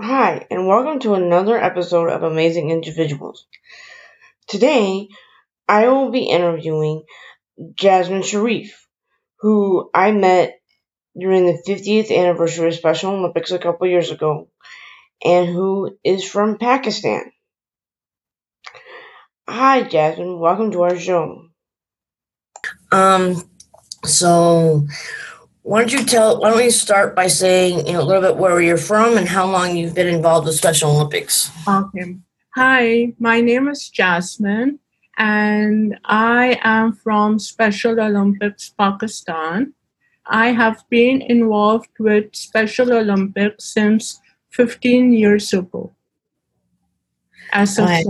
Hi, and welcome to another episode of Amazing Individuals. Today, I will be interviewing Jasmine Sharif, who I met during the 50th anniversary Special Olympics a couple years ago, and who is from Pakistan. Hi, Jasmine. Welcome to our show. Um, so why don't you tell? Why don't you start by saying you know a little bit where you're from and how long you've been involved with Special Olympics? Okay. Hi, my name is Jasmine, and I am from Special Olympics Pakistan. I have been involved with Special Olympics since 15 years ago. As a Right.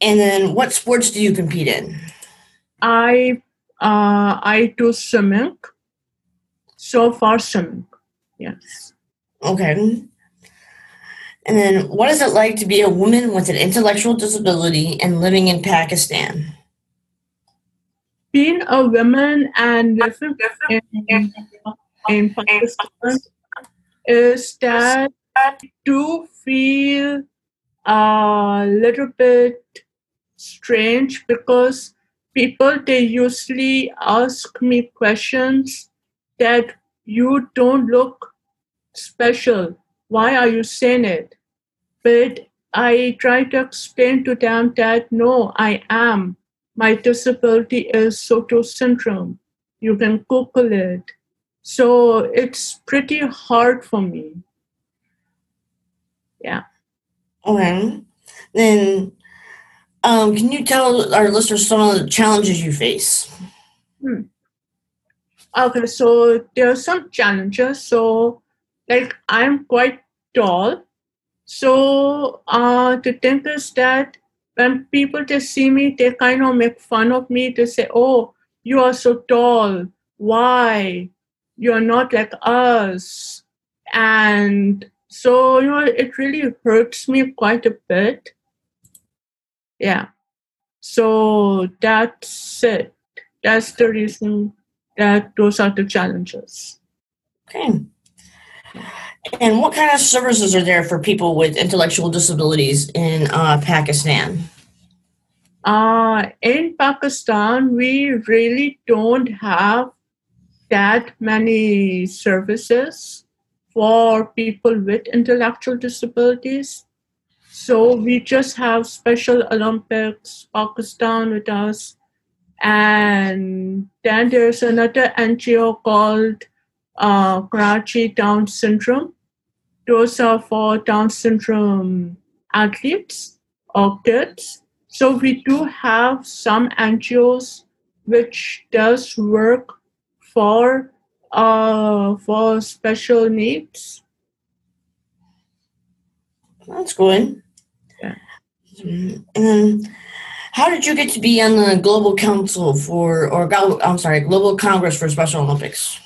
And then, what sports do you compete in? I uh, I do swimming. So far, swimming. Yes. Okay. And then, what is it like to be a woman with an intellectual disability and living in Pakistan? Being a woman and living in, in Pakistan is that I do feel a little bit strange because people they usually ask me questions that you don't look special. Why are you saying it? But I try to explain to them that no, I am. My disability is Sotos syndrome. You can Google it. So it's pretty hard for me. Yeah. Okay. Then, um, can you tell our listeners some of the challenges you face? Okay, so there are some challenges. So, like, I'm quite tall. So, uh, the thing is that when people just see me, they kind of make fun of me. They say, "Oh, you are so tall. Why? You're not like us." And so, you know, it really hurts me quite a bit. Yeah. So that's it. That's the reason that those are the challenges. Okay. And what kind of services are there for people with intellectual disabilities in uh, Pakistan? Uh, in Pakistan, we really don't have that many services for people with intellectual disabilities. So we just have Special Olympics Pakistan with us. And then there's another NGO called uh, Karachi Down Syndrome. Those are for Down syndrome athletes or kids. So we do have some NGOs which does work for uh, for special needs. That's good. Yeah. Mm, And how did you get to be on the Global Council for, or I'm sorry, Global Congress for Special Olympics?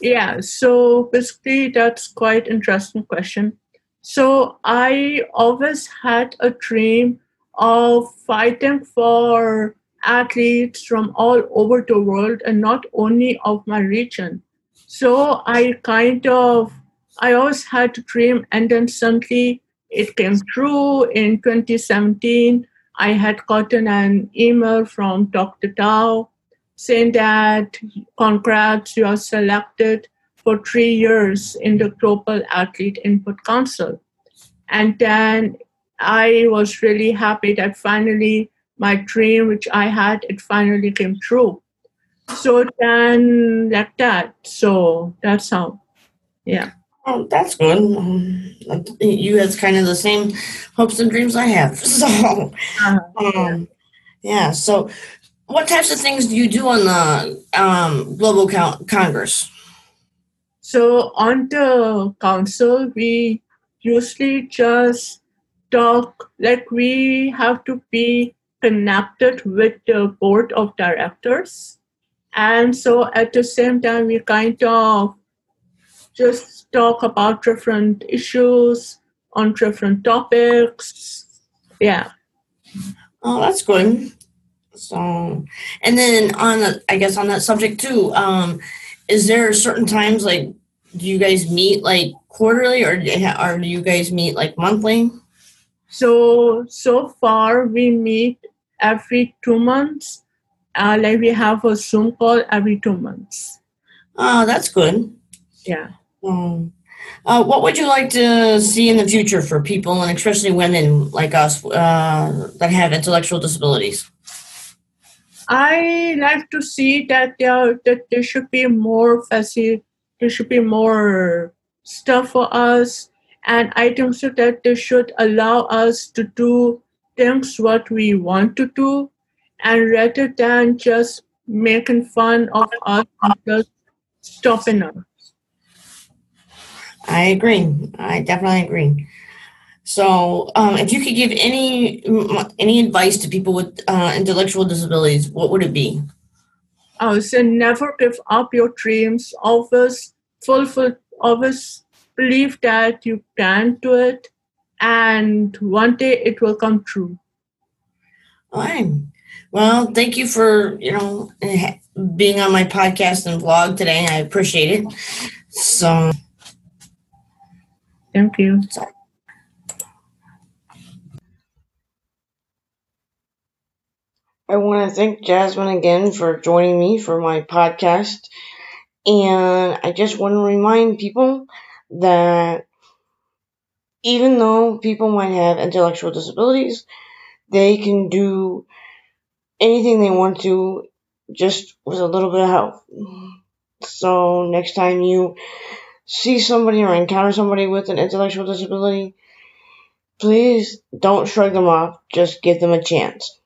Yeah, so basically that's quite interesting question. So I always had a dream of fighting for athletes from all over the world and not only of my region. So I kind of I always had a dream and then suddenly it came true in 2017. I had gotten an email from Dr. Tao saying that congrats, you are selected for three years in the Global Athlete Input Council. And then I was really happy that finally my dream, which I had, it finally came true. So then, like that. So that's how, yeah. Oh, that's good. Um, you have kind of the same hopes and dreams I have. So, Uh, um, yeah. So, what types of things do you do on the um, Global Con- Congress? So on the council, we usually just talk like we have to be connected with the board of directors. And so at the same time, we kind of just talk about different issues on different topics. Yeah. Oh, that's good. So, and then on, the, I guess on that subject too, um, is there certain times like do you guys meet like quarterly, or or do you guys meet like monthly? So so far we meet every two months. Uh, like we have a Zoom call every two months. Oh, that's good. Yeah. Um, uh, what would you like to see in the future for people, and especially women like us uh, that have intellectual disabilities? I like to see that there that there should be more facility, there should be more stuff for us, and I think so that they should allow us to do things what we want to do, and rather than just making fun of us just stopping us. I agree. I definitely agree. So, um, if you could give any any advice to people with uh, intellectual disabilities, what would it be? I would say never give up your dreams. Always fulfill. Always believe that you can do it, and one day it will come true. All right. Well, thank you for you know being on my podcast and vlog today. I appreciate it. So. Thank you. I want to thank Jasmine again for joining me for my podcast. And I just want to remind people that even though people might have intellectual disabilities, they can do anything they want to just with a little bit of help. So next time you see somebody or encounter somebody with an intellectual disability, please don't shrug them off, just give them a chance.